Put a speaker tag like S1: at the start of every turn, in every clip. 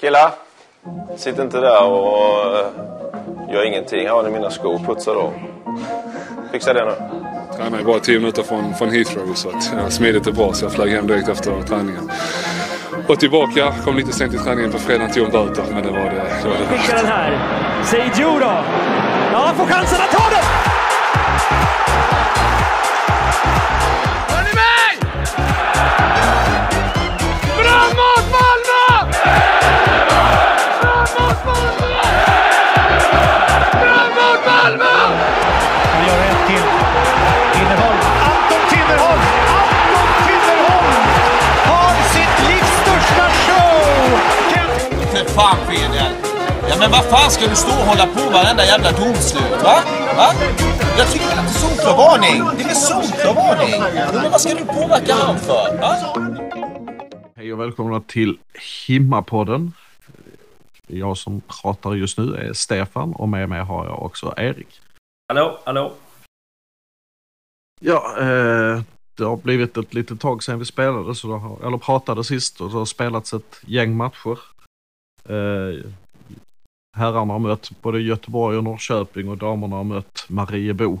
S1: Killar, sitt inte där och uh, gör ingenting. Här har ni mina skor. Putsa då. Fixa det nu.
S2: Tränade bara tio minuter från, från Heathrow så att ja, smidigt och bra så jag flög hem direkt efter träningen. Och tillbaka, kom lite sent till träningen på fredagen, tog en böter men det var det, det, var det
S3: den här. Seijo då. Ja, han får chansen att ta den!
S4: Fan Fredrik! Ja men vad fan ska du stå och hålla på varenda jävla domslut va? va? Jag tycker väl att det är solklar varning. Det är väl solklar varning. Men vad ska du påverka han för? Va?
S5: Hej och välkomna till Himmapodden. Jag som pratar just nu är Stefan och med mig har jag också Erik.
S6: Hallå, hallå.
S5: Ja, eh, det har blivit ett litet tag sedan vi spelade, så det har, eller pratade sist och det har spelats ett gäng matcher. Eh, herrarna har mött både Göteborg och Norrköping och damerna har mött Mariebo.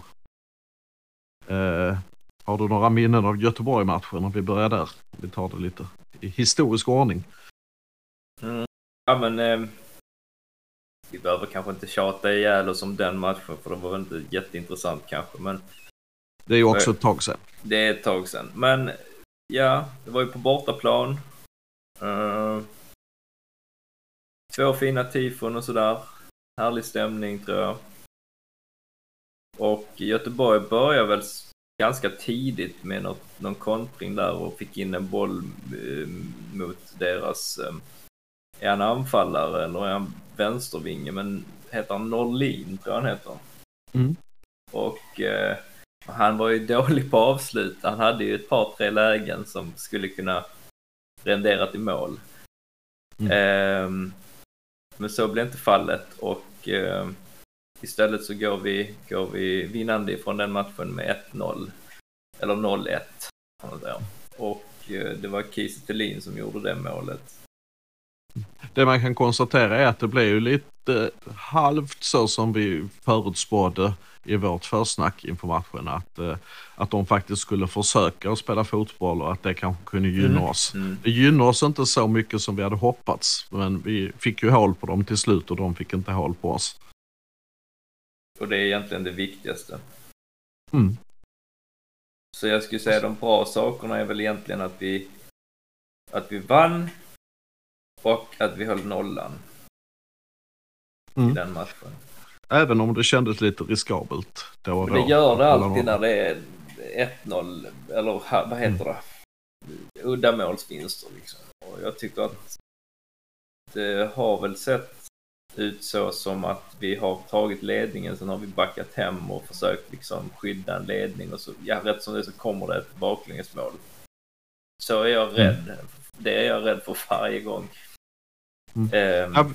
S5: Eh, har du några minnen av Göteborg-matchen om vi börjar där? Vi tar det lite i historisk ordning.
S6: Ja men... Eh, vi behöver kanske inte tjata ihjäl oss om den matchen för det var väl inte jätteintressant kanske men
S5: Det är ju också ett tag sedan.
S6: det är ett tag sedan. Men ja, det var ju på bortaplan. Eh, två fina tifon och sådär. Härlig stämning tror jag. Och Göteborg började väl ganska tidigt med något, någon kontring där och fick in en boll eh, mot deras eh, är han anfallare eller är han vänstervinge? Men heter han Norlin, tror jag han heter.
S5: Mm.
S6: Och eh, han var ju dålig på avslut. Han hade ju ett par, tre lägen som skulle kunna rendera till mål.
S5: Mm.
S6: Men så blev inte fallet och eh, istället så går vi, går vi vinnande ifrån den matchen med 1-0. Eller 0-1. Och eh, det var Kiese Thelin som gjorde det målet.
S5: Det man kan konstatera är att det blev ju lite halvt så som vi förutspådde i vårt försnack inför matchen. Att, eh, att de faktiskt skulle försöka att spela fotboll och att det kanske kunde gynna oss.
S6: Mm.
S5: Det gynnade oss inte så mycket som vi hade hoppats. Men vi fick ju hål på dem till slut och de fick inte hål på oss.
S6: Och det är egentligen det viktigaste.
S5: Mm.
S6: Så jag skulle säga de bra sakerna är väl egentligen att vi att vi vann och att vi höll nollan i
S5: Mm.
S6: den matchen.
S5: Även om det kändes lite riskabelt då och då.
S6: det gör det alltid när det är 1-0 eller vad heter det? Uddamålsvinster liksom. Och jag tycker att det har väl sett ut så som att vi har tagit ledningen, sen har vi backat hem och försökt liksom skydda en ledning och så, ja rätt som det så kommer det ett baklängesmål. Så är jag rädd. Det är jag rädd för varje gång.
S5: Mm. Ja,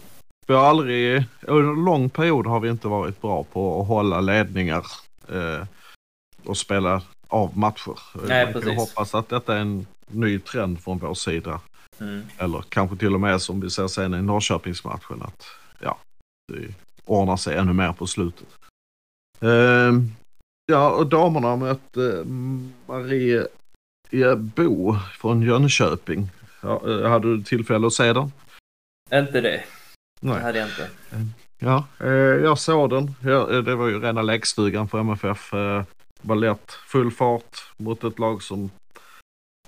S5: Vi har aldrig, under en lång period har vi inte varit bra på att hålla ledningar eh, och spela av matcher.
S6: Nej, precis.
S5: hoppas att detta är en ny trend från vår sida.
S6: mm.
S5: Eller kanske till och med som vi ser sen i Norrköpingsmatchen att ja, det ordnar sig ännu mer på slutet. Ehm, ja, och damerna mötte Marie Bo från Jönköping. Ja, eh, hade du tillfälle att se den?
S6: Inte det.
S5: Nej.
S6: Det hade jag inte.
S5: Ja, eh, jag såg den. Eh, det var ju rena läggstugan för MFF. Eh, var lätt, full fart mot ett lag som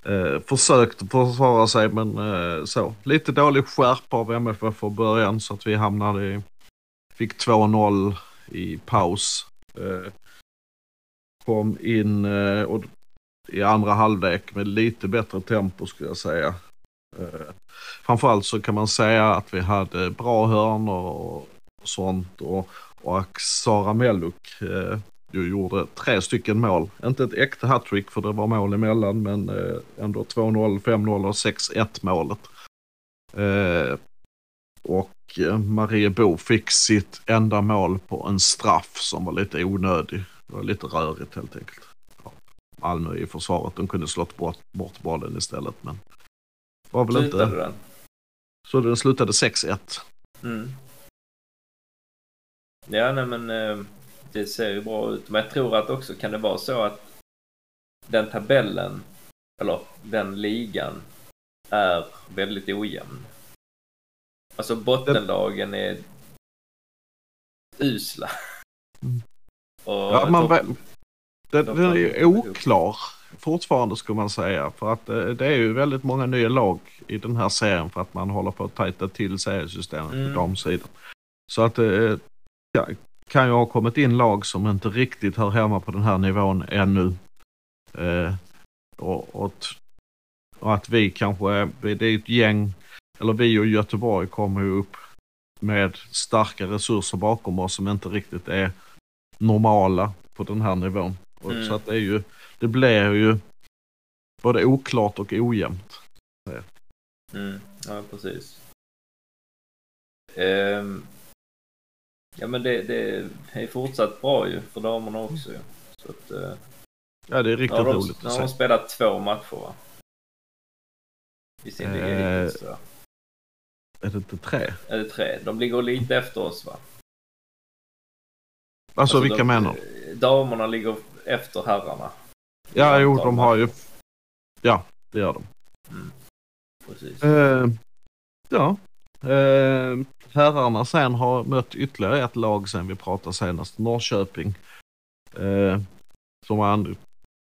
S5: eh, försökte försvara sig men eh, så. Lite dålig skärpa av MFF från början så att vi hamnade i, fick 2-0 i paus. Eh, kom in eh, och, i andra halvlek med lite bättre tempo skulle jag säga. Eh, framförallt så kan man säga att vi hade bra hörnor och sånt och, och Sara Melluk eh, gjorde tre stycken mål. Inte ett äkta hattrick för det var mål emellan men eh, ändå 2-0, 5-0 och 6-1 målet. Eh, och eh, Marie Bo fick sitt enda mål på en straff som var lite onödig. Det var lite rörigt helt enkelt. Ja, Malmö i försvaret, de kunde slått bort, bort bollen istället men var väl inte...
S6: Tutade den?
S5: Så den slutade 6-1.
S6: Mm. Ja, nej men eh, det ser ju bra ut. Men jag tror att också kan det vara så att den tabellen, eller den ligan, är väldigt ojämn. Alltså bottenlagen är usla.
S5: Mm.
S6: Och
S5: Ja, man, den, den är ju oklar fortfarande skulle man säga. För att eh, det är ju väldigt många nya lag i den här serien för att man håller på att tajta till seriesystemet
S6: Mm.
S5: på damsidan. Så att det ja, kan ju ha kommit in lag som inte riktigt hör hemma på den här nivån ännu. Eh, och, och, att- och att vi kanske, det är ett gäng, eller vi och Göteborg kommer ju upp med starka resurser bakom oss som inte riktigt är normala på den här nivån.
S6: Mm.
S5: Så att det är ju, det blir ju både oklart och ojämnt.
S6: Mm, ja, precis. Ehm, ja, men det, det är fortsatt bra ju för damerna också ju. Så att, eh,
S5: Ja, det är riktigt
S6: har de,
S5: roligt
S6: nu
S5: att
S6: har de
S5: se.
S6: spelat två matcher va? I sin liga
S5: Eh,
S6: hittills va?
S5: Är det inte tre?
S6: Eller tre. De ligger lite efter oss va?
S5: Alltså, vilka
S6: de,
S5: menar
S6: Damerna ligger efter herrarna.
S5: Ja, jo, de har ju... Ja, det gör de.
S6: Precis.
S5: Eh, ja. Eh, herrarna sen har mött ytterligare ett lag sen vi pratade senast, Norrköping. Eh, som man,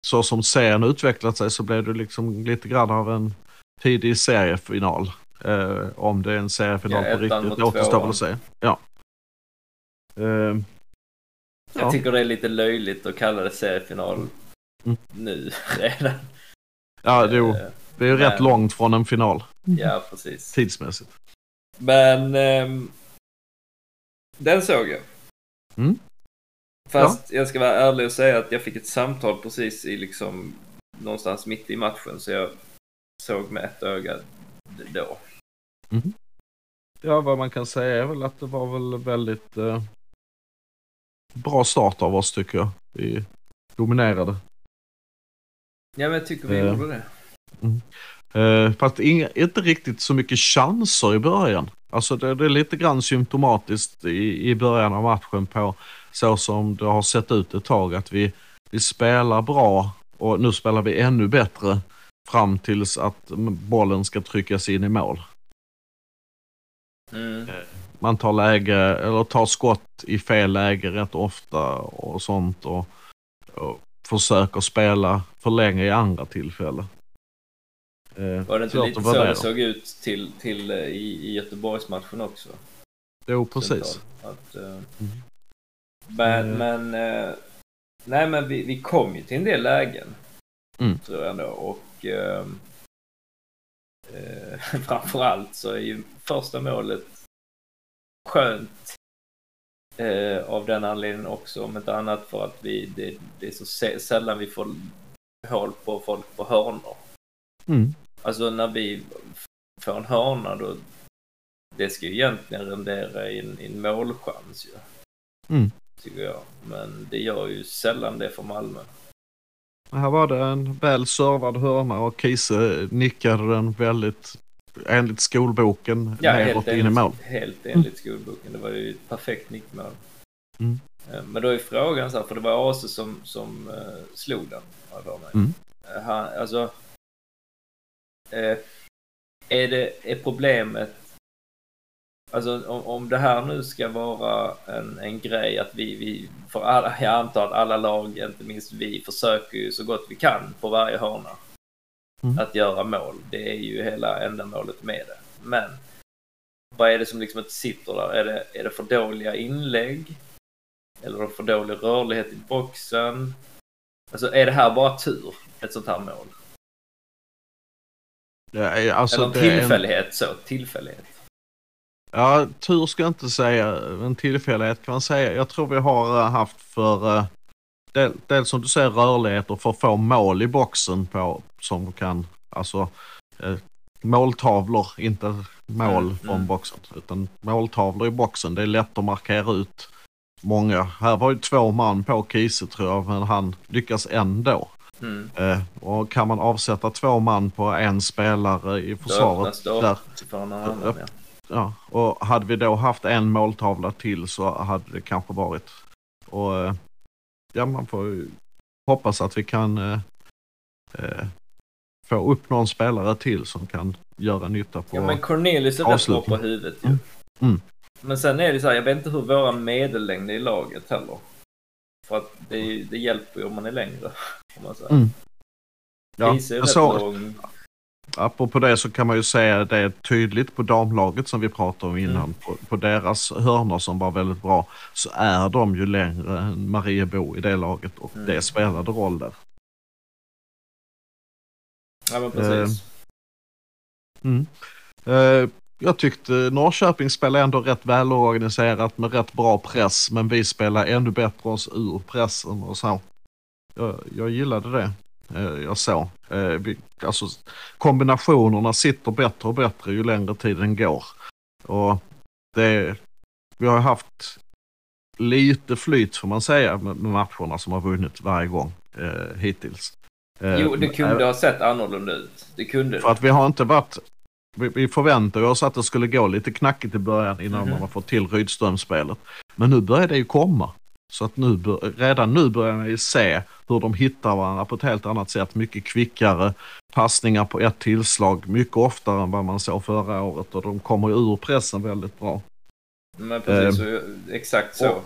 S5: så som serien utvecklat sig så blev det liksom lite grann av en tidig seriefinal. Eh, om det är en seriefinal
S6: Ja,
S5: på riktigt, det återstår väl att se. Ja. Eh,
S6: Jag
S5: ja.
S6: tycker det är lite löjligt att kalla det seriefinal
S5: Mm.
S6: nu redan.
S5: ja, det är, ju-
S6: Eh,
S5: det är ju rätt
S6: men-
S5: långt från en final
S6: Ja, precis.
S5: tidsmässigt.
S6: Men ehm, den såg jag.
S5: Mm.
S6: Fast jag ska vara ärlig och säga att jag fick ett samtal precis i liksom någonstans mitt i matchen så jag såg med ett öga då.
S5: Ja, vad man kan säga är väl att det var väl väldigt eh, bra start av oss tycker jag. Vi dominerade.
S6: Ja, men jag tycker vi
S5: Eh.
S6: gjorde det.
S5: Eh, fast inga, inte riktigt så mycket chanser i början. Alltså det, det är lite grann symptomatiskt i, i början av matchen på så som det har sett ut ett tag att vi, vi spelar bra och nu spelar vi ännu bättre fram tills att bollen ska tryckas in i mål.
S6: Mm.
S5: man tar läge eller tar skott i fel läge rätt ofta och sånt och, och försöker spela för länge i andra tillfällen. Eh,
S6: Var det inte lite så det såg ut till, till eh, i, i Göteborgsmatchen också?
S5: Jo, precis.
S6: Att, eh,
S5: Mm.
S6: Men,
S5: Eh.
S6: men, eh, nej men vi, vi kom ju till en del lägen.
S5: Mm.
S6: Tror jag ändå. Och eh, framförallt så är ju första målet skönt. Av den anledningen också, om inte annat för att vi, det, det är så sä- sällan vi får hål på folk på hörnor.
S5: Mm.
S6: Alltså när vi får en hörna då, det ska ju egentligen rendera i en, i en målchans ju.
S5: Mm.
S6: Tycker jag. Men det gör ju sällan det för Malmö.
S5: Här var det en väl servad hörna och Kiese nickade den väldigt enligt skolboken
S6: Ja,
S5: neråt
S6: helt
S5: in i mål.
S6: enligt, helt enligt skolboken. Det var ju ett perfekt nickmål.
S5: Mm.
S6: Eh, Men då är frågan så här, för det var Ase som, som uh, slog den. har jag för mig.
S5: Mm.
S6: Eh, Han, alltså, eh, är, det, är problemet, alltså om, om det här nu ska vara en, en grej att vi, vi, för alla, jag antar att alla lag, inte minst vi, försöker ju så gott vi kan på varje hörna
S5: Mm.
S6: att göra mål. Det är ju hela ändamålet med det. Men vad är det som liksom inte sitter där? Är det, är det för dåliga inlägg? Eller är det för dålig rörlighet i boxen? Alltså är det här bara tur, ett sånt här mål?
S5: Är, alltså,
S6: Eller en
S5: är en-
S6: tillfällighet så, tillfällighet.
S5: Ja, tur ska jag inte säga. En tillfällighet kan man säga. Jag tror vi har eh, haft för eh, del, dels som du säger rörlighet och för få mål i boxen på som kan, alltså eh, måltavlor, inte mål
S6: Mm,
S5: från
S6: mm.
S5: boxen utan måltavlor i boxen. Det är lätt att markera ut många. Här var ju två man på Kiese tror jag men han lyckas ändå.
S6: Mm.
S5: Eh, och kan man avsätta två man på en spelare i
S6: Då
S5: försvaret
S6: öppnas det för någon annan. Ja.
S5: Ja, och hade vi då haft en måltavla till så hade det kanske varit. Och eh, ja, man får ju hoppas att vi kan eh, eh, få upp någon spelare till som kan göra nytta på...
S6: ja, men Cornelius är rätt bra på huvudet ju.
S5: Mm. Mm.
S6: Men sen är det så här, jag vet inte hur våra medellängd är i laget heller. För att det, det hjälper ju om man är längre. Om man säger.
S5: Mm. Ja,
S6: är
S5: såg-
S6: lång.
S5: Apropå det så kan man ju säga det är tydligt på damlaget som vi pratade om innan.
S6: Mm.
S5: På, på deras hörnor som var väldigt bra så är de ju längre än Mariebo i det laget och
S6: Mm.
S5: det spelade roll där.
S6: Ja men precis.
S5: Mm. Eh, jag tyckte Norrköping spelade ändå rätt välorganiserat med rätt bra press men vi spelade ännu bättre oss ur pressen och så. Jag, jag gillade det eh, jag såg. Eh, alltså, kombinationerna sitter bättre och bättre ju längre tiden går. Och det, vi har haft lite flyt får man säga med, matcherna som har vunnit varje gång eh, hittills.
S6: Jo, det kunde ha sett annorlunda ut. Det kunde
S5: för att vi har inte varit... Vi, vi förväntade oss att det skulle gå lite knackigt i början innan
S6: Mhm.
S5: man har fått till Rydström-spelet. Men nu börjar det ju komma. Så att nu, redan nu börjar man ju se hur de hittar varandra på ett helt annat sätt. Mycket kvickare, passningar på ett tillslag, mycket oftare än vad man såg förra året. Och de kommer ju ur pressen väldigt bra.
S6: Men precis,
S5: Eh,
S6: exakt så.
S5: och-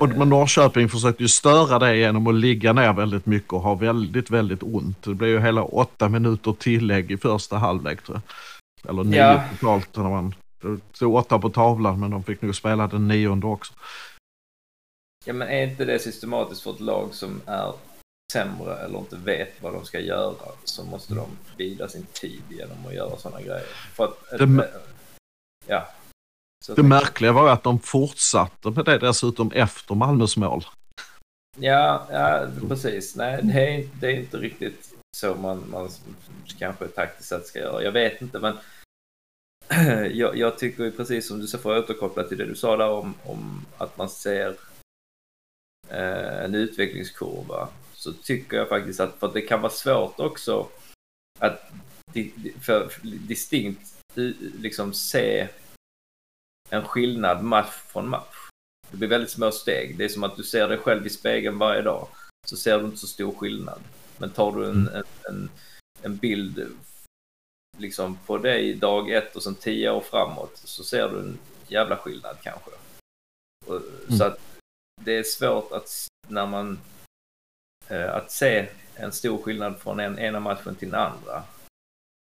S5: Och Norrköping försökte ju störa det genom att ligga ner väldigt mycket och ha väldigt, väldigt ont. Det blev ju hela åtta minuter tillägg i första halvlek tror jag. Eller nio
S6: Ja.
S5: totalt. När man, det stod åtta på tavlan men de fick nog spela den nionde också.
S6: Ja, men är inte det systematiskt för ett lag som är sämre eller inte vet vad de ska göra så måste de bida sin tid genom att göra sådana grejer. För att,
S5: Det
S6: ja. Så
S5: Det märkliga var ju att de fortsatte med det dessutom efter Malmös mål.
S6: Ja, ja, precis. Nej, det är, det är inte riktigt så man, man kanske taktiskt sett ska göra. Jag vet inte, men jag, jag tycker precis som du sa, för att återkoppla till det du sa där om, om att man ser eh, en utvecklingskurva, så tycker jag faktiskt att, för att det kan vara svårt också att di, för, distinkt u- liksom se en skillnad match från match. Det blir väldigt små steg. Det är som att du ser dig själv i spegeln varje dag. Så ser du inte så stor skillnad. Men tar du en, en, en, en bild liksom på dig dag ett och sen tio år framåt så ser du en jävla skillnad kanske. Och, Så att det är svårt att när man eh, att se en stor skillnad från en, ena matchen till den andra.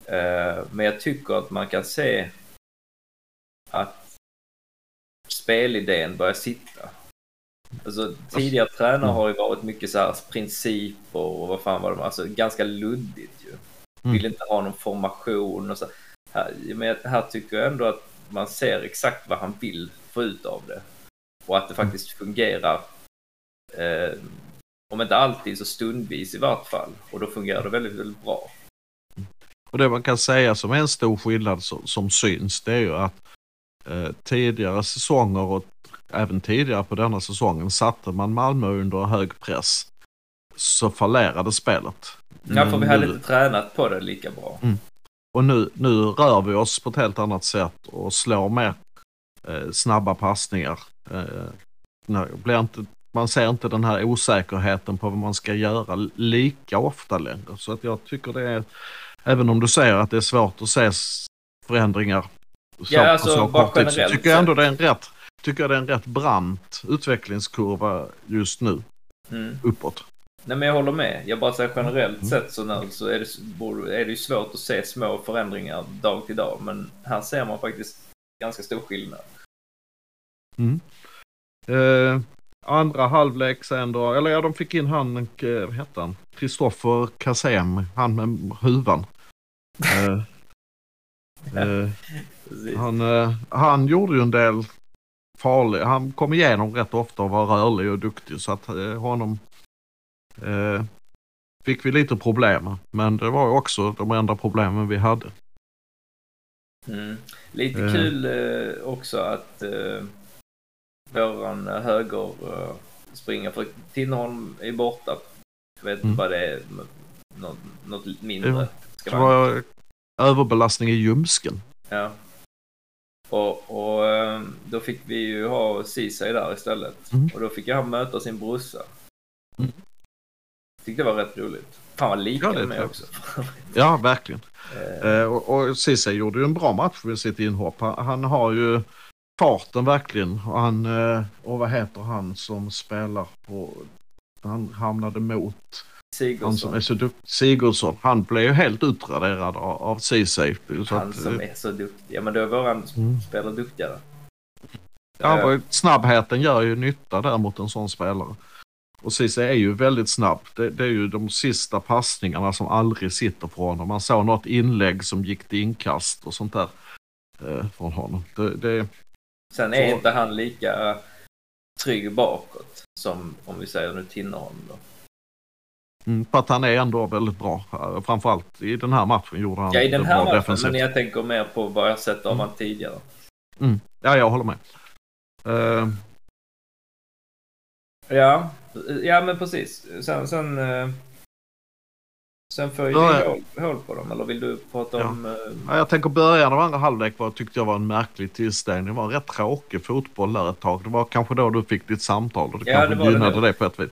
S6: Eh, men jag tycker att man kan se att spelidén börjar sitta. Alltså, tidigare tränare har ju varit mycket så här principer och vad fan var det, alltså ganska luddigt ju. Vill inte ha någon formation och så. Här, men här tycker jag ändå att man ser exakt vad han vill få ut av det. Och att det faktiskt fungerar. Eh, om inte alltid så stundvis i vart fall. Och då fungerar det väldigt, väldigt bra.
S5: Och det man kan säga som är en stor skillnad som, som syns det är ju att eh, tidigare säsonger och även tidigare på denna säsongen satte man Malmö under hög press så fallerade spelet.
S6: Ja, för vi hade
S5: nu-
S6: inte tränat på det lika bra.
S5: Och nu, nu rör vi oss på ett helt annat sätt och slår mer eh, snabba passningar. Eh, blir inte, man ser inte den här osäkerheten på vad man ska göra lika ofta längre. Så att jag tycker det är, även om du säger att det är svårt att se förändringar så,
S6: Ja, alltså,
S5: så
S6: bara
S5: tid, så
S6: generellt
S5: tycker jag ändå det är en rätt, tycker jag det är en rätt brant utvecklingskurva just nu
S6: Mm.
S5: uppåt.
S6: Nej, men jag håller med. Jag bara säger generellt
S5: Mm.
S6: sett så, när, så är, det, är det ju svårt att se små förändringar dag till dag. Men här ser man faktiskt ganska stor skillnad.
S5: Eh, andra halvlek sen då, eller ja de fick in han, eh, vad hette han? Kristoffer Kasem, han med huvan. Eh, eh,
S6: Precis.
S5: han, eh, han gjorde ju en del farlig, han kom igenom rätt ofta och var rörlig och duktig så att eh, honom eh, fick vi lite problem. Men det var också de enda problemen vi hade.
S6: Mm. Lite
S5: Eh.
S6: kul eh, också att eh, våran höger eh, springer, för Tinnerholm är borta Jag vet
S5: Mm.
S6: inte vad det är. Något, något mindre. Ska
S5: Det var överbelastning i ljumsken.
S6: Ja. Och, och eh, då fick vi ju ha Ceesay där istället.
S5: Mm.
S6: Och då fick jag möta sin brorsa.
S5: Mm.
S6: Tyckte det var rätt roligt. Fan vad lika
S5: Ja, trevligt.
S6: också.
S5: Ja, verkligen.
S6: Eh,
S5: Eh, och och Ceesay gjorde ju en bra match med sitt inhopp. Han, han har ju farten verkligen. Och, han, eh, och vad heter han som spelar på... Han hamnade mot han som
S6: Sigurdsson.
S5: är så duktig. Sigurdsson. Han blev ju helt utraderad av. Så
S6: Han
S5: att,
S6: som
S5: eh,
S6: är så duktig. Ja men då är våran
S5: Mm.
S6: spelare duktigare.
S5: Ja,
S6: Eh,
S5: snabbheten gör ju nytta där mot en sån spelare. Och Ceesay är ju väldigt snabb. Det, det är ju de sista passningarna som aldrig sitter från honom. Man såg något inlägg som gick till inkast och sånt där eh, från honom. Det, det,
S6: Sen är
S5: Så-
S6: inte han lika trygg bakåt som om vi säger nu Tinnerholm då.
S5: Mm, för att han är ändå väldigt bra. Eh, Framförallt i den här matchen gjorde han
S6: Ja i den här matchen
S5: defensivt.
S6: men jag tänker mer på vad jag sett av
S5: Mm.
S6: honom tidigare.
S5: Ja, jag håller med. Eh,
S6: Ja, ja men precis. Sen, sen, eh, sen får ju
S5: Ja,
S6: hål, hål på dem. Eller vill du prata
S5: Ja.
S6: om... eh,
S5: Ja, jag tänker början av andra halvlek var, tyckte jag var en märklig tillställning. Det var rätt tråkig fotboll där ett tag. Det var kanske då du fick ditt samtal och det
S6: Ja,
S5: kanske
S6: det
S5: gynnade det på ett vis.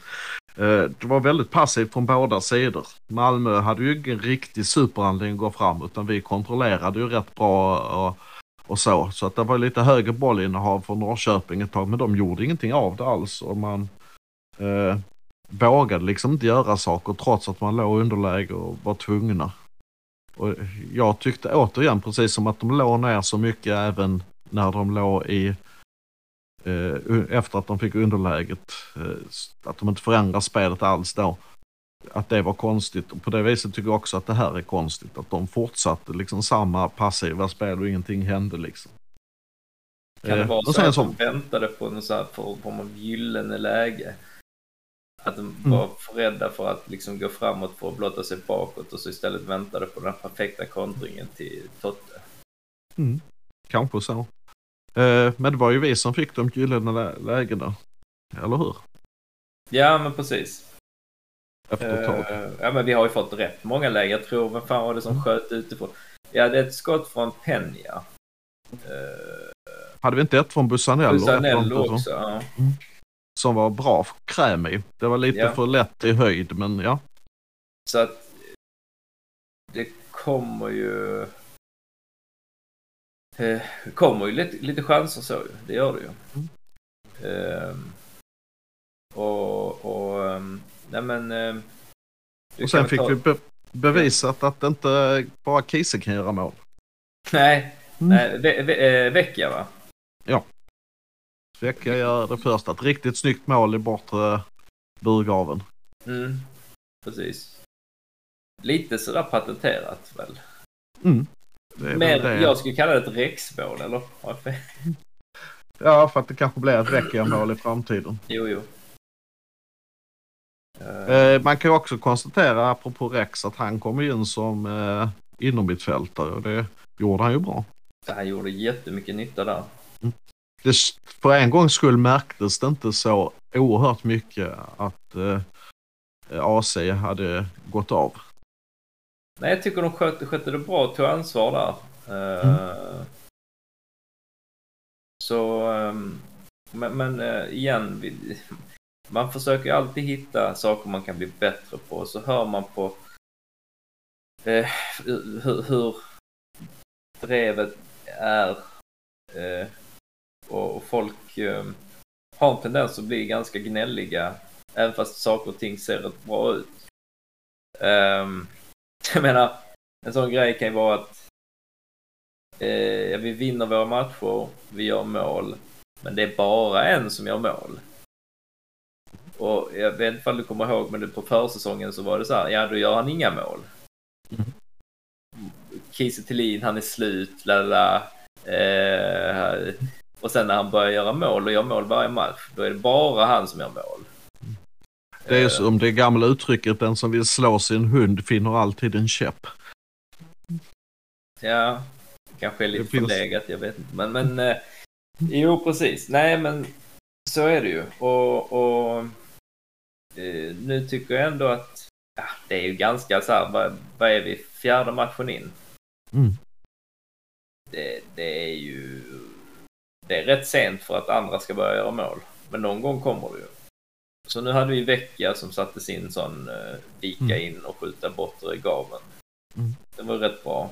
S5: Eh, det var väldigt passivt från båda sidor. Malmö hade ju ingen riktig superanledning att gå fram utan vi kontrollerade ju rätt bra och, och så. Så att det var lite högre bollinnehav från Norrköping ett tag men de gjorde ingenting av det alls. Och man eh, vågade liksom inte göra saker trots att man låg i underläge och var tvungna. Och jag tyckte återigen precis som att de låg ner så mycket även när de låg i eh, efter att de fick underläget. Eh, att de inte förändrar spelet alls då. Att det var konstigt och på det viset tycker jag också att det här är konstigt. Att de fortsatte liksom samma passiva spel och ingenting hände liksom.
S6: Kan det
S5: Eh,
S6: vara så att de väntade på någon så här form av gyllene läge? Att de
S5: Mm.
S6: var för rädda för att liksom gå framåt för att blotta sig bakåt och så istället väntade på den perfekta kontringen till Totte.
S5: Kanske så. Eh, men det var ju vi som fick de gyllene lä- lägena. Eller hur?
S6: Ja men precis.
S5: Efter ett tag.
S6: Eh, ja men vi har ju fått rätt många lägen. Jag tror, vem fan var det som sköt utifrån? Ja det är ett skott från Peña. Uh,
S5: Hade vi inte ett från Busanello?
S6: Busanello också. Ja.
S5: Som var bra kräm i. Det var lite
S6: Ja.
S5: för lätt i höjd men ja.
S6: Så att det kommer ju... Eh, kommer ju lite, lite chanser så ju. Det gör det ju.
S5: Mm.
S6: Ehm, och, och... ehm, nej men... du
S5: Och sen fick
S6: ta-
S5: vi be bevisat att inte bara Kiese kan göra mål.
S6: Nej,
S5: Mm.
S6: nej ve, ve, eh, Vecchia va?
S5: Vecka gör det första. Ett riktigt snyggt mål i bortre burgaven.
S6: Mm, precis. Lite sådär patenterat väl.
S5: Mm.
S6: Men jag skulle kalla det ett Rexmål eller? Varför?
S5: Ja, för att det kanske blir ett Vecchia-mål i framtiden.
S6: Jo, jo. Eh,
S5: man kan ju också konstatera, apropå Rex, att han kom in som eh, inomhittfältare och det gjorde han ju bra.
S6: han gjorde jättemycket nytta där.
S5: Det, för en gångs skull märktes det inte så oerhört mycket att eh, AC hade gått av.
S6: Nej, jag tycker de skötte, skötte det bra och tog ansvar där. Eh, Så, ehm, men, men eh, igen, vi, man försöker alltid hitta saker man kan bli bättre på. Så hör man på eh, hur, hur drevet är. Eh, och, och folk eh, har en tendens att bli ganska gnälliga. Även fast saker och ting ser rätt bra ut. Ehm, jag menar, en sån grej kan ju vara att eh, vi vinner våra matcher, vi gör mål, men det är bara en som gör mål. Och jag vet inte om du kommer ihåg, men på försäsongen så var det så här, ja då gör han inga mål.
S5: Mm.
S6: Kiese Thelin, han är slut, la. eh, Och sen när han börjar göra mål och gör mål varje match, då är det bara han som gör mål.
S5: Det är som det gamla uttrycket, den som vill slå sin hund finner alltid en käpp.
S6: Ja, kanske är lite
S5: Det finns-
S6: förlegat, jag vet inte. Men, men eh, jo, precis. Nej, men så är det ju. Och, och eh, nu tycker jag ändå att ja, det är ju ganska så här, vad, vad är vi, fjärde matchen in?
S5: Mm.
S6: Det, det är ju det är rätt sent för att andra ska börja göra mål. Men någon gång kommer det ju. Så nu hade vi Vecchia som satte sin sån uh, vika
S5: Mm.
S6: in och skjuta bortre gaveln.
S5: Mm.
S6: Det var rätt bra.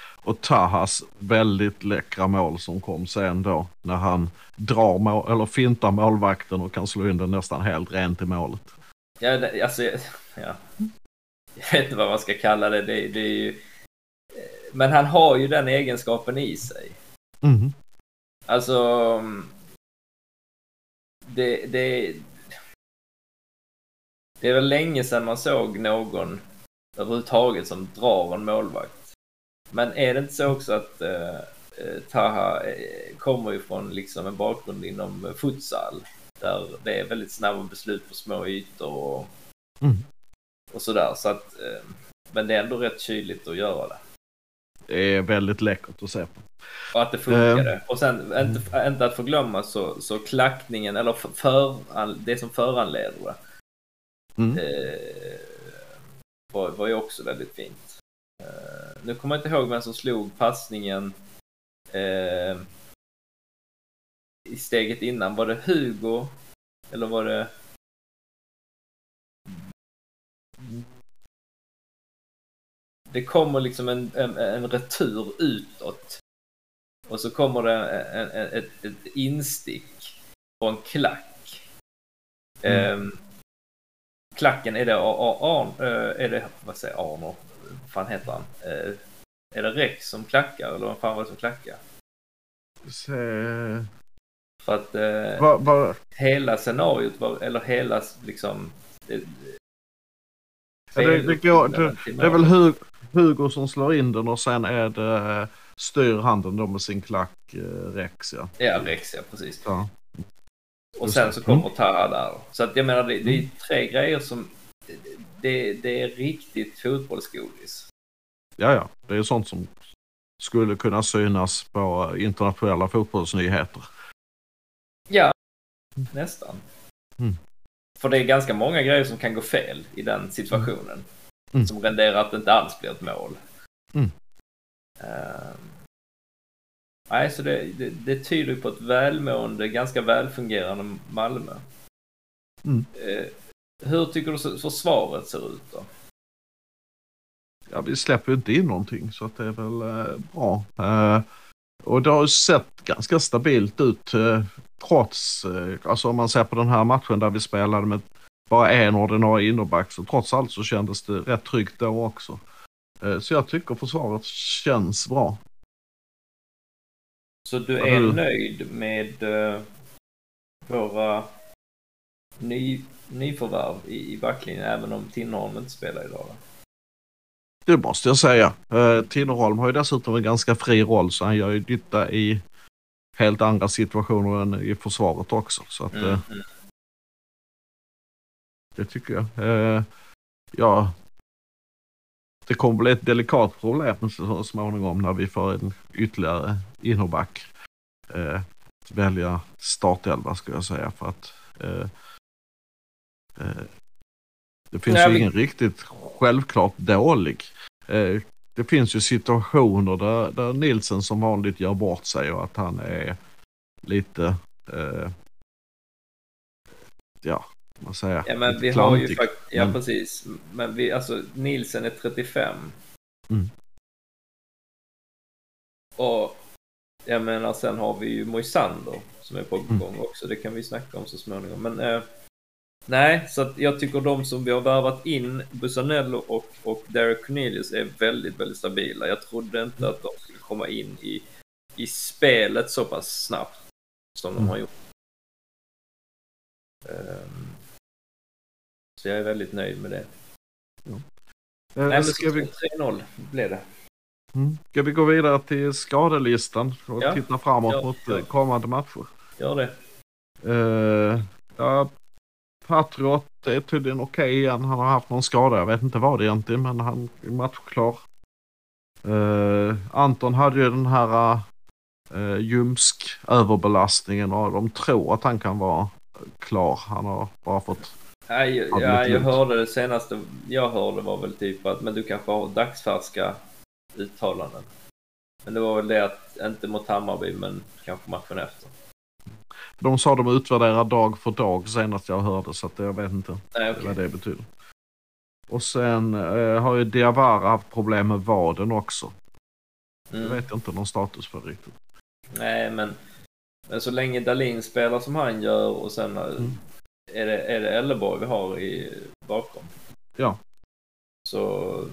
S5: Och Tahas väldigt läckra mål som kom sen då när han drar mål, eller fintar målvakten och kan slå in den nästan helt rent i målet.
S6: Ja, det, alltså, jag- ja. Jag vet inte vad man ska kalla det. det, det är ju... eh, Men han har ju den egenskapen i sig.
S5: Mm.
S6: Alltså... Det, det, det är väl länge sedan man såg någon överhuvudtaget som drar en målvakt. Men är det inte så också att eh, eh, Taha eh, kommer ju från liksom en bakgrund inom eh, futsal där det är väldigt snabba beslut på små ytor och,
S5: Mm.
S6: och sådär. Så att, eh, men det är ändå rätt kyligt att göra det.
S5: Det är väldigt läckert att se på.
S6: Och att det funkade. Och sen, inte, inte att förglömma så, så klackningen, eller för, för, det som föranleder det,
S5: Mm.
S6: eh, var, var ju också väldigt fint. Eh, nu kommer jag inte ihåg vem som slog passningen eh, i steget innan. Var det Hugo? Eller var det... Det kommer liksom en, en, en retur utåt. Och så kommer det en, en, ett, ett instick och en klack.
S5: Mm.
S6: Klacken, är det Arn, är det, vad säger Arno? Vad fan heter han? Eh, är det Rex som klackar eller vad fan var det som klackar?
S5: Se...
S6: För att eh,
S5: Va, va,
S6: hela scenariot var, eller hela liksom... Eh,
S5: Ja, det- det går- det- det är väl Hugo som slår in den och sen är det eh, styr handen då med sin klack eh, Rex ja.
S6: Ja, Rex ja, precis.
S5: ja.
S6: Och sen så kommer Taha där. Så att jag menar, det, det är tre grejer som... Det, det är riktigt fotbollsgodis.
S5: Ja, ja. Det är sånt som skulle kunna synas på internationella fotbollsnyheter.
S6: Ja, nästan.
S5: Mm.
S6: För det är ganska många grejer som kan gå fel i den situationen.
S5: Mm.
S6: Som renderar att det inte alls blir ett mål.
S5: Mm.
S6: Ehm, nej, så det, det, det tyder på ett välmående, ganska välfungerande Malmö.
S5: Mm.
S6: Eh, hur tycker du försvaret ser ut då?
S5: Ja, vi släpper ju inte in någonting så att det är väl eh, bra. Eh, och det har ju sett ganska stabilt ut trots, alltså om man ser på den här matchen där vi spelade med bara en ordinarie innerback så trots allt så kändes det rätt tryggt då också. Så jag tycker försvaret känns bra.
S6: Så du är
S5: du-
S6: nöjd med eh, våra ny, nyförvärv i, i backlinjen även om Tinnerholm inte spelar idag? Då?
S5: Det måste jag säga. Eh, Tinnerholm har ju dessutom en ganska fri roll så han gör ju nytta i helt andra situationer än i försvaret också. Så att, eh,
S6: Mm.
S5: Det tycker jag. Eh, ja, det kommer bli ett delikat problem så småningom när vi får en ytterligare innerback. Eh, välja startelva ska jag säga för att eh, eh, det finns
S6: Nej,
S5: ju
S6: vi-
S5: ingen riktigt självklart dålig. Eh, det finns ju situationer där, där Nilsen som vanligt gör bort sig och att han är lite eh, ja, säger jag?
S6: Ja, men vi har ju faktiskt, ja
S5: men-
S6: precis. Men vi, alltså Nielsen är 35.
S5: Mm.
S6: Och jag menar sen har vi ju Moisander som är på
S5: Mm.
S6: gång också. Det kan vi snacka om så småningom. Men eh, nej, så att jag tycker de som vi har värvat in, Busanello och, och Derek Cornelius är väldigt, väldigt stabila. Jag trodde inte att de skulle komma in i, i spelet så pass snabbt som de
S5: Mm.
S6: har gjort. Ehm, så jag är väldigt nöjd med det.
S5: Eh,
S6: Nej, men
S5: ska, vi,
S6: 3-0 blev det.
S5: mm, ska vi gå vidare till skadelistan och
S6: Ja.
S5: titta framåt
S6: Ja,
S5: mot
S6: ja.
S5: eh, kommande matcher?
S6: Gör det.
S5: Eh, ja, Patriot är tydligen okej igen. Han har haft någon skada. Jag vet inte vad det egentligen men han är matchklar. Eh, Anton hade ju den här uh, ljumsk överbelastningen och de tror att han kan vara klar. Han har bara fått
S6: Nej, jag,
S5: det
S6: jag hörde det senaste jag hörde var väl typ att men du kanske har dagsfärska uttalanden. Men det var väl det att, inte mot Hammarby men kanske matchen efter.
S5: De sa de utvärderar dag för dag senast jag hörde så att jag vet inte
S6: Nej, okej.
S5: vad det betyder. Och sen eh, har ju Diawara haft problem med vaden också. Det
S6: Mm.
S5: vet jag inte någon status för riktigt.
S6: Nej, men, men så länge Dalin spelar som han gör och sen
S5: Mm.
S6: Är, det, är det Elleborg vi har i, bakom.
S5: Ja.
S6: Så,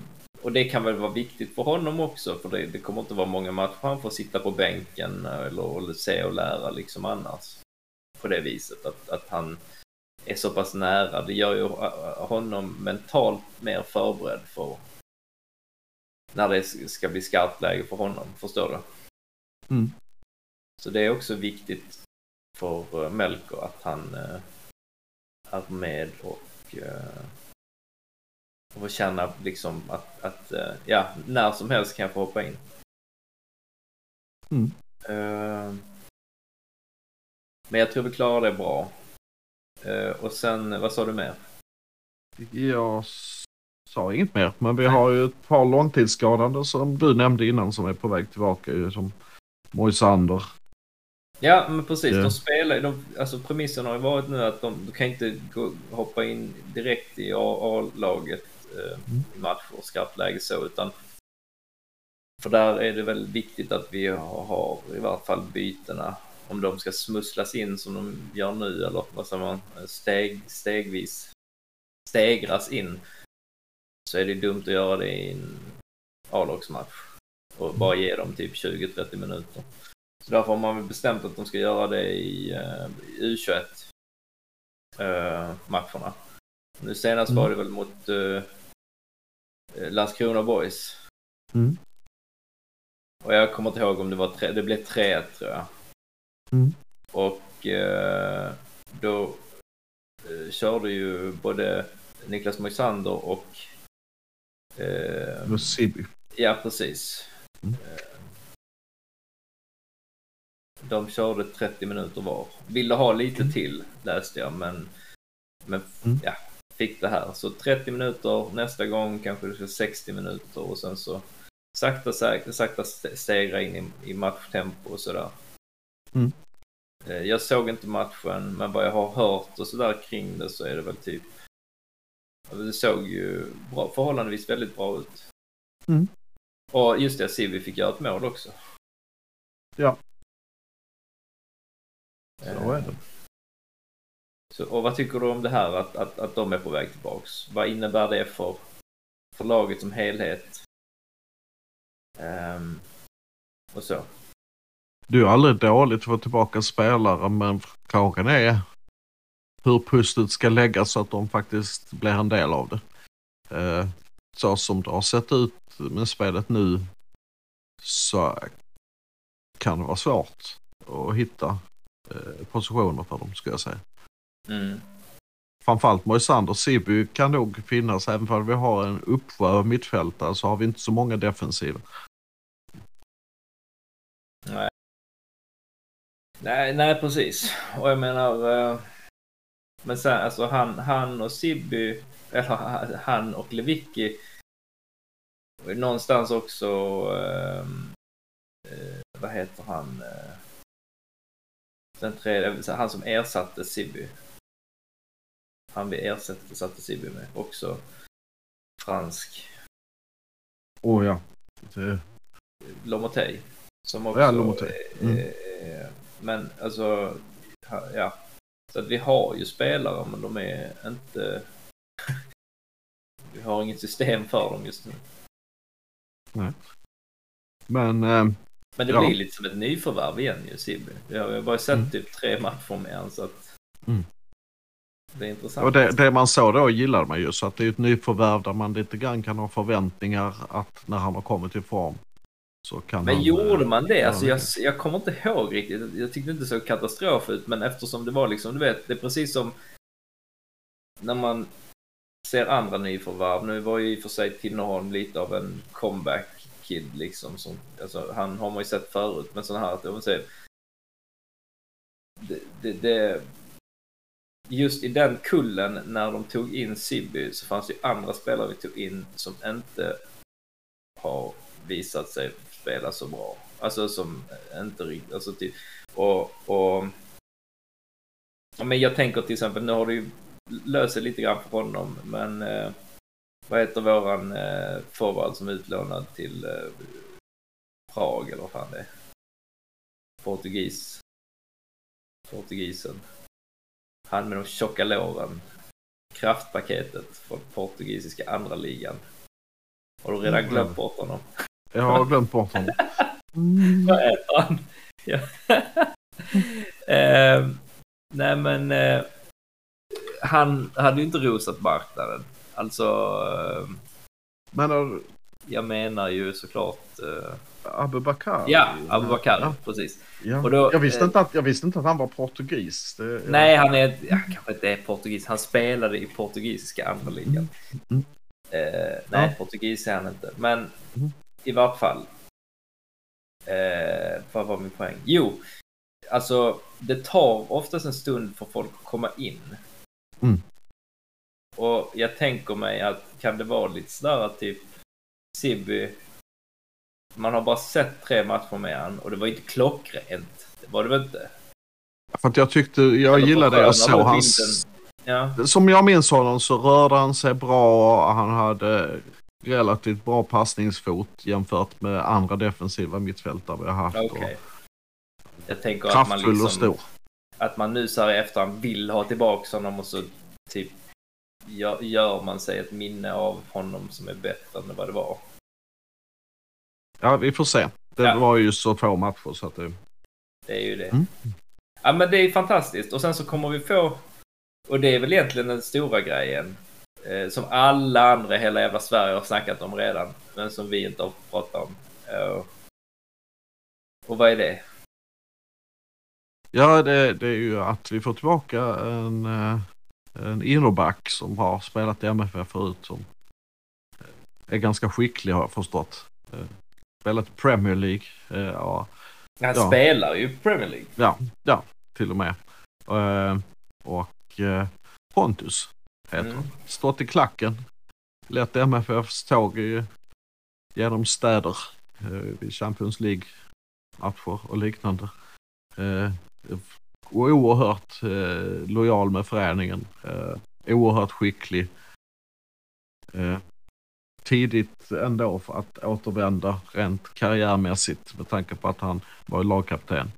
S6: och det kan väl vara viktigt för honom också för det, det kommer inte vara många matcher han får sitta på bänken eller, eller se och lära liksom annars. På det viset att, att han är så pass nära. Det gör ju eh, honom mentalt mer förberedd för när det ska bli skarpt läge för honom. Förstår du?
S5: Mm.
S6: Så det är också viktigt för eh, Melko att han är med och eh, får känna liksom att, att eh, ja, när som helst kan jag få hoppa in.
S5: Mm.
S6: Eh, men jag tror vi klarar det bra. Och sen, vad sa du mer?
S5: Jag sa inget mer, men vi har ju ett par långtidsskadade som du nämnde innan som är på väg tillbaka ju som Moisander.
S6: Ja, men precis.
S5: Ja.
S6: De spelar de, alltså premissen har ju varit nu att de, du kan inte gå, hoppa in direkt i A-laget eh, i matcher, skarpt läge så, utan för där är det väl viktigt att vi har, har i varje fall bytena om de ska smusslas in som de gör nu eller vad säger man, steg, stegvis stegras in så är det dumt att göra det i en A-lagsmatch och bara ge dem typ 20-30 minuter. Så därför har man väl bestämt att de ska göra det i, eh, i U21 eh, matcherna. Nu senast var det väl mot eh, Landskrona Boys.
S5: Mm.
S6: Och jag kommer inte ihåg om det var tre, det blev 3 tror jag.
S5: Mm.
S6: Och eh, då eh, körde ju både Niklas Moisander och eh. Ja, precis.
S5: Mm.
S6: De körde 30 minuter var. Ville ha lite till läste jag, men, men
S5: Mm.
S6: ja, fick det här. Så 30 minuter nästa gång, kanske det ska 60 minuter och sen så sakta, sakta, sakta st- stegra in i, i matchtempo och sådär.
S5: Mm.
S6: Eh, Jag såg inte matchen, men vad jag har hört och sådär kring det så är det väl typ det såg ju bra, förhållandevis väldigt bra ut.
S5: Mm.
S6: Och just det, Sivi fick göra ett mål också.
S5: Ja. Så är det.
S6: Så, och vad tycker du om det här att, att, att de är på väg tillbaks? Vad innebär det för, för laget som helhet? Ehm, och så.
S5: Det är ju aldrig dåligt att få tillbaka spelare men frågan är hur pusslet ska läggas så att de faktiskt blir en del av det. Eh, så som det har sett ut med spelet nu så kan det vara svårt att hitta positioner för dem ska jag säga.
S6: Mm.
S5: Framförallt Moisander Siby kan nog finnas även om vi har en uppsjö av mittfältare så har vi inte så många defensiva.
S6: Nej. nej. Nej, precis. Och jag menar... eh, men sen alltså han, han och Sibby, eller han och Lewicki. och Någonstans också... ehm, eh, vad heter han? Eh, den tredje, han som ersatte Sibby. Han vi ersatte satte Sibby med. Också fransk.
S5: Åh oh, ja. Det,
S6: Lomotey. Som också...
S5: Ja, Lomotey. Mm.
S6: eh, men alltså, ja. Så att vi har ju spelare men de är inte... vi har inget system för dem just nu.
S5: men eh,
S6: Men det
S5: Ja.
S6: blir lite som ett nyförvärv igen ju, Sibby. Vi har bara sett
S5: Mm.
S6: typ tre matcher med honom så att...
S5: Mm.
S6: Det är intressant.
S5: Och det, det man såg då gillade man ju så att det är ett nyförvärv där man lite grann kan ha förväntningar att när han har kommit i form så kan
S6: Men
S5: han,
S6: gjorde
S5: eh,
S6: man det? Alltså jag, jag kommer inte ihåg riktigt. Jag tyckte inte det såg katastrof ut, men eftersom det var liksom, du vet, det är precis som när man ser andra nyförvärv. Nu var ju i och för sig Tinnerholm lite av en comeback kid liksom. Som, alltså, han har man ju sett förut, men sån här att om säger, det, det, det, just i den kullen när de tog in Sibby så fanns det ju andra spelare vi tog in som inte har visat sig spela så bra. Alltså som inte riktigt, alltså typ, och, och men jag tänker till exempel, nu har du ju löst sig lite grann för honom, men eh, vad heter våran eh, forward som är utlånad till eh, Prag eller vad fan det är? Portugis. Portugisen. Han med de tjocka låren. Kraftpaketet från portugisiska andra ligan. Har du redan
S5: Mm.
S6: glömt bort honom?
S5: Jag har glömt bort honom.
S6: Vad heter han? Ja. eh, nej men eh, han hade ju inte rosat marknaden. Alltså, eh,
S5: Men har
S6: jag menar ju såklart... Eh,
S5: Abubakar?
S6: ja, Abubakar,
S5: Ja,
S6: precis.
S5: ja.
S6: Och då,
S5: jag, visste
S6: eh,
S5: inte att, jag visste inte att han var portugis. Det,
S6: Nej, han är, ja, kanske inte är portugis. Han spelade i portugisiska andra ligan.
S5: Mm.
S6: Eh, nej,
S5: Ja.
S6: portugis är han inte. Men
S5: Mm.
S6: i vart fall. Eh, vad var min poäng? Jo, alltså det tar oftast en stund för folk att komma in.
S5: Mm.
S6: Och jag tänker mig att kan det vara lite sådär att typ Sibby man har bara sett tre matcher med han och det var inte klockrent. Det var det väl inte?
S5: För att jag tyckte, jag
S6: Eller
S5: gillade det jag såg. Hans.
S6: Ja,
S5: som jag minns honom så rörde han sig bra. Han hade relativt bra passningsfot jämfört med andra defensiva mittfältare vi har haft.
S6: okej. Jag tänker
S5: Och
S6: att man
S5: kraftfull
S6: liksom...
S5: och stor.
S6: att man nu så här i efterhand vill ha tillbaka honom och så typ gör, man sig ett minne av honom som är bättre än vad det var.
S5: Ja, vi får se. Det
S6: Ja.
S5: var ju så få matcher så att det...
S6: Det är ju det.
S5: Mm.
S6: Ja men det är fantastiskt och sen så kommer vi få och det är väl egentligen den stora grejen eh, som alla andra i hela jävla Sverige har snackat om redan men som vi inte har pratat om. Eh, och vad är det?
S5: Ja, det, det är ju att vi får tillbaka en, eh, en innerback som har spelat i MFF förut som är ganska skicklig har jag förstått. Eh, Spelat i Premier League. eh, Ja,
S6: Han
S5: Ja.
S6: spelar ju i Premier League.
S5: ja, ja till och med. Eh, Och eh, Pontus heter
S6: Mm.
S5: Stått i klacken. Lett MFFs tåg i, genom städer eh, vid Champions League-matcher och liknande. Och oerhört eh, lojal med föreningen. Eh, oerhört skicklig. Eh, tidigt ändå för att återvända rent karriärmässigt med tanke på att han var lagkapten.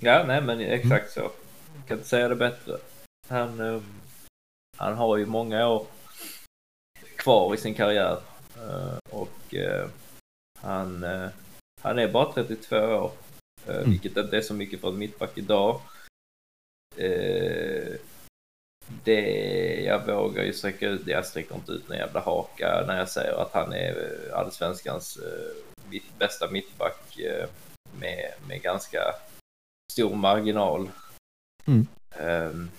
S6: Ja, nej men exakt så. Jag kan inte säga det bättre. Han, eh, han har ju många år kvar i sin karriär. Eh, och eh, han, eh, han är bara 32 år eh,
S5: Mm.
S6: Vilket inte är så mycket för en mittback idag. Eh, det, jag vågar ju sträcka ut, jag sträcker inte ut en jävla haka när jag säger att han är eh, allsvenskans eh, bästa mittback eh, med, med ganska stor marginal.
S5: Mm.
S6: Ehm,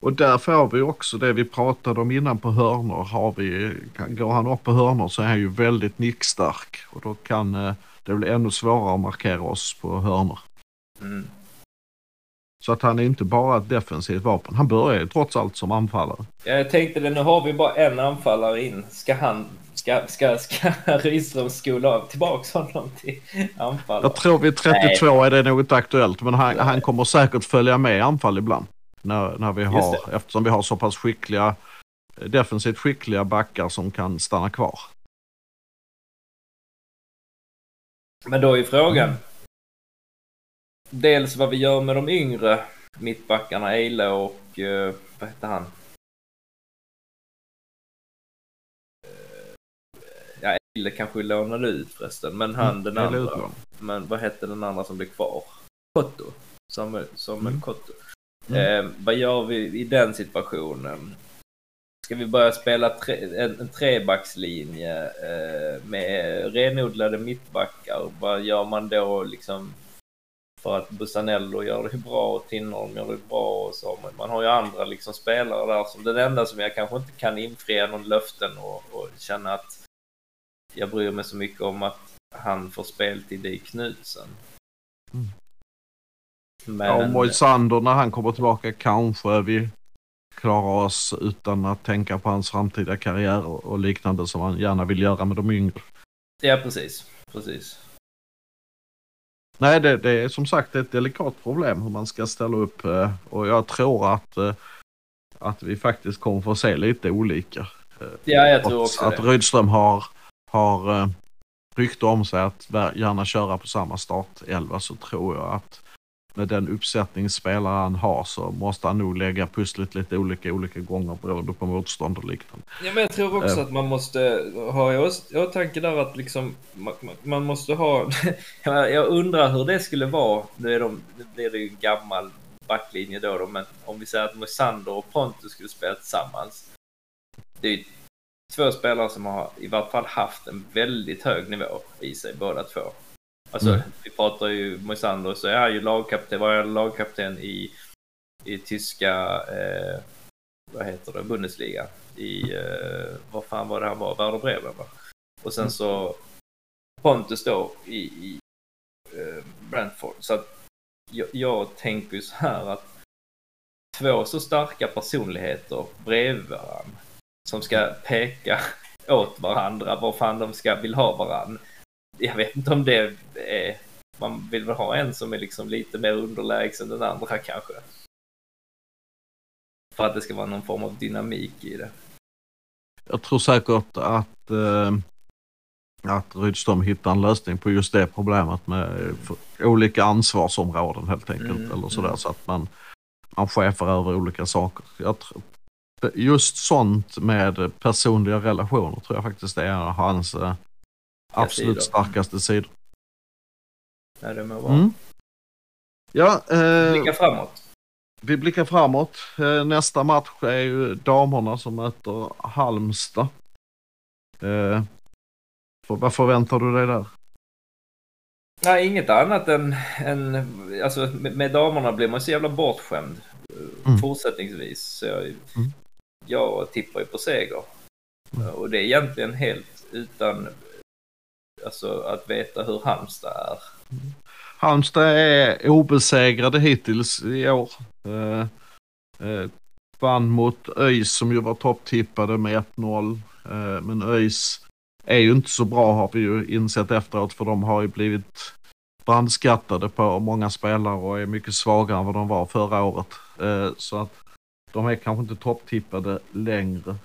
S5: Och där får vi också det vi pratade om innan på hörnor. Har vi, kan- går han upp på hörnor så är han ju väldigt nickstark och då kan eh, det bli ännu svårare att markera oss på hörnor.
S6: mm.
S5: Så att han är inte bara ett defensivt vapen. Han börjar ju trots allt som anfallare.
S6: Jag tänkte det, nu har vi bara en anfallare in. Ska han, ska, ska, ska Rydström skola av tillbaks honom till anfallare?
S5: Jag tror vid 32 är det nog inte aktuellt men han, han kommer säkert följa med i anfall ibland. När, när vi har, eftersom vi har så pass skickliga, defensivt skickliga backar som kan stanna kvar.
S6: Men då är frågan. Dels vad vi gör med de yngre mittbackarna, Eile och eh, vad heter han? Ja, Eile kanske lånade ut förresten, men han den
S5: Eller
S6: andra.
S5: utlån.
S6: Men vad hette den andra som blev kvar? Kotto. Samuel, Samuel
S5: Mm.
S6: Kotto.
S5: Mm.
S6: Eh, vad gör vi i den situationen? Ska vi börja spela tre, en, en trebackslinje eh, med renodlade mittbackar? Vad gör man då liksom för att Busanello gör det bra och Tinnerholm gör det bra och så. Men man har ju andra liksom spelare där som den enda som jag kanske inte kan infria någon löften och, och känna att jag bryr mig så mycket om att han får speltid i Knutsen.
S5: Mm.
S6: Men...
S5: Ja, Moisander när han kommer tillbaka kanske vi klarar oss utan att tänka på hans framtida karriär och liknande som han gärna vill göra med de yngre.
S6: Ja, precis. Precis.
S5: Nej, det, det är som sagt ett delikat problem hur man ska ställa upp eh, och jag tror att, eh, att vi faktiskt kommer få se lite olika.
S6: Ja, jag tror också
S5: att
S6: det.
S5: Rydström har, har eh, rykte om sig att gärna köra på samma startelva så tror jag att med den uppsättningsspelare han har så måste han nog lägga pusslet lite olika olika gånger beroende på motstånd och liknande.
S6: Ja, men jag tror också
S5: Eh.
S6: att man måste ha i åtanke där att liksom man, man- måste ha... jag undrar hur det skulle vara. Nu, är de, nu blir det ju en gammal backlinje då, då men om vi säger att Moisander och Pontus skulle spela tillsammans. Det är ju två spelare som har i vart fall haft en väldigt hög nivå i sig båda två. Alltså,
S5: Mm.
S6: vi pratar ju Moisander så är han ju lagkapten, var jag lagkapten i, i tyska, eh, vad heter det, Bundesliga. I, eh, vad fan var det han var, Werder Bremen va? Och sen så Pontus då i, i eh, Brentford. Så att jag, jag tänker ju så här att två så starka personligheter bredvid varandra som ska peka åt varandra vad fan de ska vill ha varandra. Jag vet inte om det är... Man vill väl ha en som är liksom lite mer underlägsen den andra kanske. För att det ska vara någon form av dynamik i det.
S5: Jag tror säkert att, eh, att Rydström hittar en lösning på just det problemet med eh, olika ansvarsområden helt enkelt.
S6: Mm,
S5: eller sådär,
S6: mm.
S5: Så att man, man chefer över olika saker. Jag tror, just sånt med personliga relationer tror jag faktiskt är hans eh, absolut
S6: sidor.
S5: starkaste sidor.
S6: Ja, det må vara.
S5: Mm. Ja, eh,
S6: Blicka framåt.
S5: vi blickar framåt. Eh, nästa match är ju damerna som möter Halmstad. Eh, för, vad förväntar du dig där?
S6: Nej, inget annat än, än alltså med, med damerna blir man så jävla bortskämd
S5: Mm.
S6: fortsättningsvis. Så jag,
S5: Mm.
S6: jag tippar ju på seger.
S5: Mm.
S6: Och det är egentligen helt utan alltså, att veta hur Halmstad är.
S5: Halmstad är obesegrade hittills i år. Eh, eh, vann mot ÖIS som ju var topptippade med 1-0. Eh, men ÖIS är ju inte så bra har vi ju insett efteråt för de har ju blivit brandskattade på många spelare och är mycket svagare än vad de var förra året. Eh, så att de är kanske inte topptippade längre.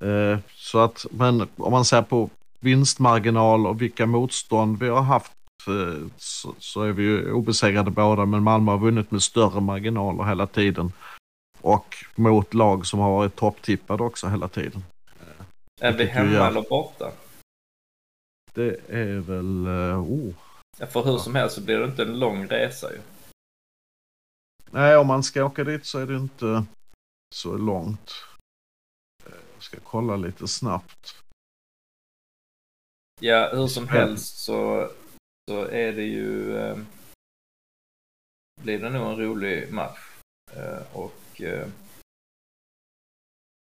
S5: Eh, så att, men om man ser på vinstmarginal och vilka motstånd vi har haft eh, så, så är vi ju obesegrade båda men Malmö har vunnit med större marginaler hela tiden. Och mot lag som har varit topptippade också hela tiden.
S6: Är vi hemma
S5: jag.
S6: eller borta?
S5: Det är väl, eh, oh.
S6: Ja, för hur som helst så blir det inte en lång resa ju.
S5: Nej om man ska åka dit så är det inte så långt. Eh, Jag ska kolla lite snabbt.
S6: Ja, hur som helst så, så är det ju... Eh, blir det nog en rolig match. Eh, och eh,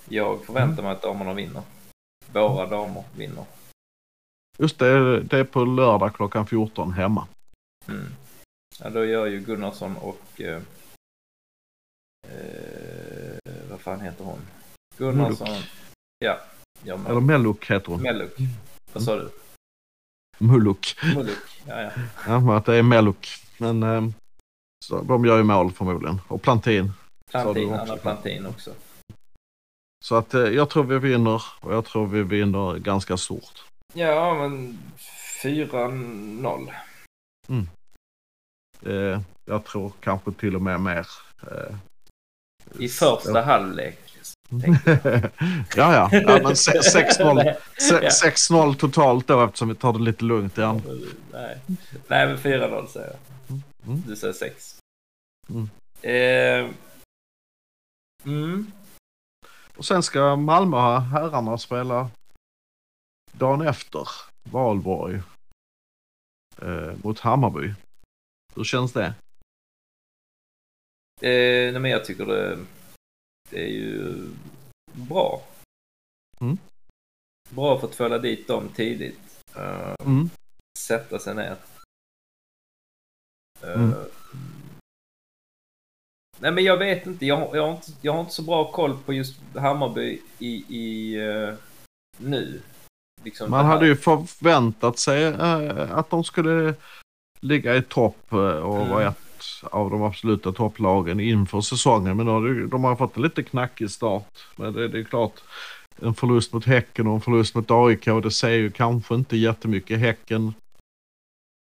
S6: jag förväntar mig att damerna vinner. Våra damer vinner.
S5: Just det, det är på lördag klockan 14 hemma.
S6: Mm. Ja, då gör ju Gunnarsson och... Eh, eh, vad fan heter hon? Gunnarsson. Ja, gör mål.
S5: Eller Melluk heter hon.
S6: Melluk. Vad sa du?
S5: Mulluk.
S6: Mulluk. Ja, ja.
S5: Ja, att det är Melluk. Men eh, så de gör ju mål förmodligen. Och Plantin.
S6: Plantin,
S5: också.
S6: Anna Plantin också.
S5: Så att eh, jag tror vi vinner och jag tror vi vinner ganska stort.
S6: Ja, men 4-0.
S5: Eh, jag tror kanske till och med mer. Eh,
S6: I första halvlek.
S5: ja, ja, ja, men se- 6-0 se-
S6: Ja.
S5: 6-0 totalt då eftersom vi tar det lite lugnt i andra.
S6: Nej, Nej men 4-0 säger jag.
S5: Mm.
S6: Du säger 6.
S5: Mm.
S6: Eh, mm.
S5: Och sen ska Malmö herrarna spela dagen efter Valborg eh, mot Hammarby. Hur känns det?
S6: Eh, nej, men jag tycker det, det är ju bra.
S5: Mm.
S6: Bra för att följa dit dem tidigt. Eh,
S5: Mm.
S6: sätta sig ner. Eh,
S5: Mm.
S6: Nej men jag vet inte. Jag, har- jag, har inte. jag har inte så bra koll på just Hammarby i, i eh, nu. Liksom
S5: Man hade ju förväntat sig att de skulle ligga i topp och
S6: Mm.
S5: vara ett av de absoluta topplagen inför säsongen. Men har de har fått en lite knackig start. Men det, det är klart, en förlust mot Häcken och en förlust mot AIK, det säger ju kanske inte jättemycket. Häcken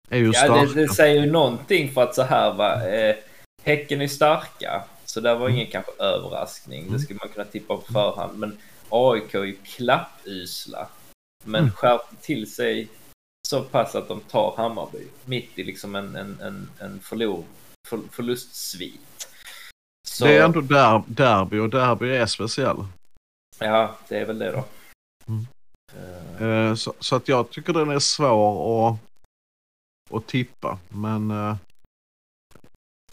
S5: är ju
S6: Ja,
S5: starka.
S6: det, det säger ju någonting för att så här va. Eh, häcken är starka. Så det var ingen kanske överraskning. Det skulle man kunna tippa på förhand. Men AIK är ju klappusla. Men
S5: Mm.
S6: skärpte till sig så pass att de tar Hammarby. Mitt i liksom en, en, en, en förlor, för, förlustsvit. Så,
S5: Det är ändå der, derby och derby är speciell.
S6: Ja, det är väl det då.
S5: Mm.
S6: Eh,
S5: Så, så att jag tycker den är svår att, att tippa. Men eh,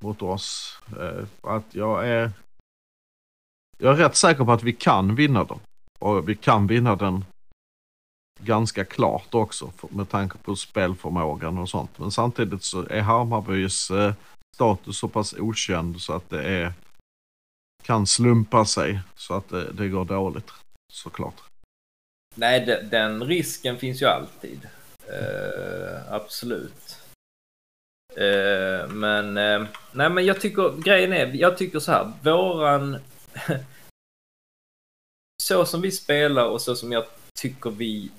S5: mot oss. Eh, att jag är jag är rätt säker på att vi kan vinna den. Och vi kan vinna den ganska klart också med tanke på spelförmågan och sånt. Men samtidigt så är Hammarbys status så pass okänd så att det är kan slumpa sig så att det, det går dåligt såklart.
S6: Nej, de, den risken finns ju alltid. Eh, absolut. Eh, men, eh, nej men jag tycker, grejen är, jag tycker så här, våran... så som vi spelar och så som jag tycker vi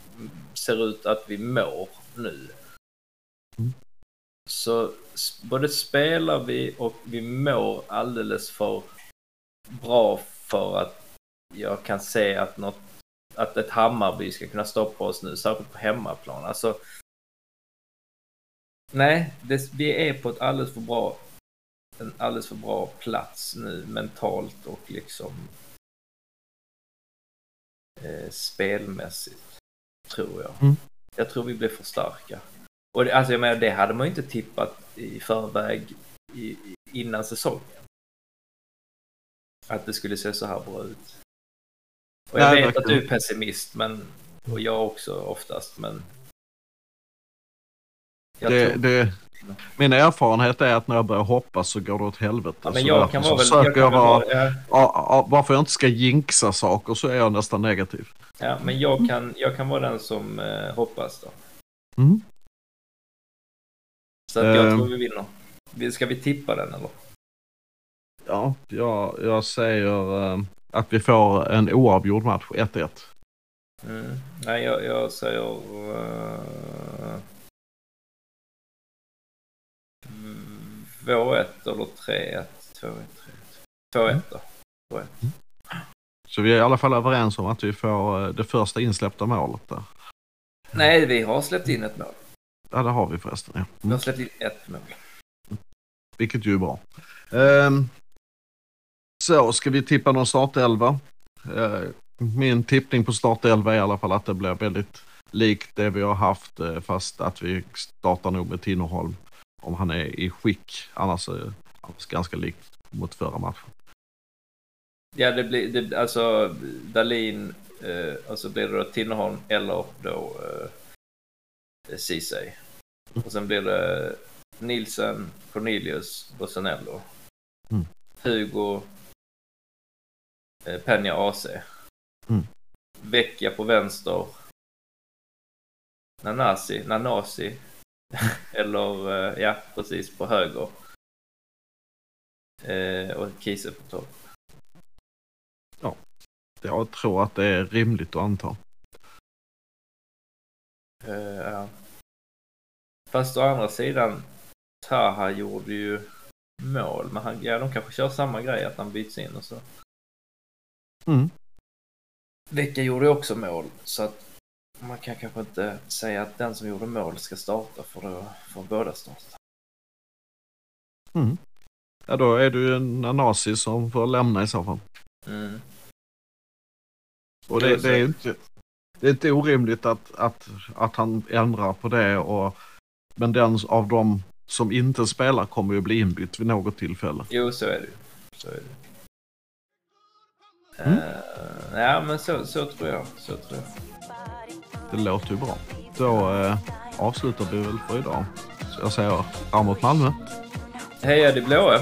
S6: ser ut att vi mår nu.
S5: Mm.
S6: Så både spelar vi och vi mår alldeles för bra för att jag kan se att något att ett Hammarby ska kunna stoppa oss nu, särskilt på hemmaplan. Alltså, nej, det, vi är på ett alldeles för bra, en alldeles för bra plats nu mentalt och liksom eh, spelmässigt, tror jag.
S5: Mm.
S6: Jag tror vi blir för starka. Och det, alltså jag menar, det hade man ju inte tippat i förväg i, innan säsongen. Att det skulle se så här bra ut. Och jag
S5: Nej,
S6: vet att du är pessimist, men, och jag också oftast, men... Jag
S5: Det,
S6: tror,
S5: det, min erfarenhet är att när jag börjar hoppas så går det åt helvete.
S6: ja, men jag kan vara väl... Jag
S5: jag vara
S6: ja,
S5: ja, ja, varför jag inte ska jinxa saker så är jag nästan negativ.
S6: ja, men jag kan, jag kan vara den som eh, hoppas då.
S5: Mm.
S6: Så att jag
S5: Ehm.
S6: tror vi vinner. Vi- Ska vi tippa den eller?
S5: Ja, jag, jag säger eh, att vi får en oavgjord match, 1-1.
S6: Mm. Nej, jag, jag säger... Uh, 2-1 eller 3-1. 2-1, 3-1. 2-1 då. 2-1.
S5: Så vi är i alla fall överens om att vi får eh, det första insläppta målet där.
S6: Nej, vi har släppt in ett mål.
S5: Ja, det har vi förresten. Ja.
S6: Vi har släppt in ett mål.
S5: Vilket ju är bra. Ehm, så, ska vi tippa någon startelva? Eh, min tippning på startelva är i alla fall att det blir väldigt likt det vi har haft eh, fast att vi startar nog med Tinnerholm om han är i skick. Annars är annars ganska likt mot förra matchen.
S6: Ja, det blir det, alltså Dalin eh, och så blir det då Tinnerholm eller då eh, Ceesay. Och sen blir det Nilsen, Cornelius, Bosanello.
S5: Mm.
S6: Hugo, eh, Penja AC.
S5: Mm.
S6: Vecchia på vänster. Nanasi, Nanasi. eller eh, ja, precis på höger. Eh, och Kiese på topp.
S5: Jag tror att det är rimligt att anta.
S6: Eh, ja. Fast å andra sidan, Taha gjorde ju mål. Men han, ja, de kanske kör samma grej, att han byts in och så.
S5: Mm.
S6: Vecka gjorde ju också mål, så att man kan kanske inte säga att den som gjorde mål ska starta för då får båda starta.
S5: Mm. Ja, då är du en Nanasi som får lämna i så fall.
S6: Mm.
S5: Och det, det är ju inte, det är inte orimligt att, att, att han ändrar på det. Och, men den av dem som inte spelar kommer ju bli inbytt vid något tillfälle.
S6: Jo, så är det. Så är det.
S5: Mm.
S6: Eh, ja, men så, så tror jag. Så tror jag.
S5: Det låter ju bra. Då eh, avslutar vi väl för idag. Så jag säger framåt Malmö.
S6: Heja de blåa!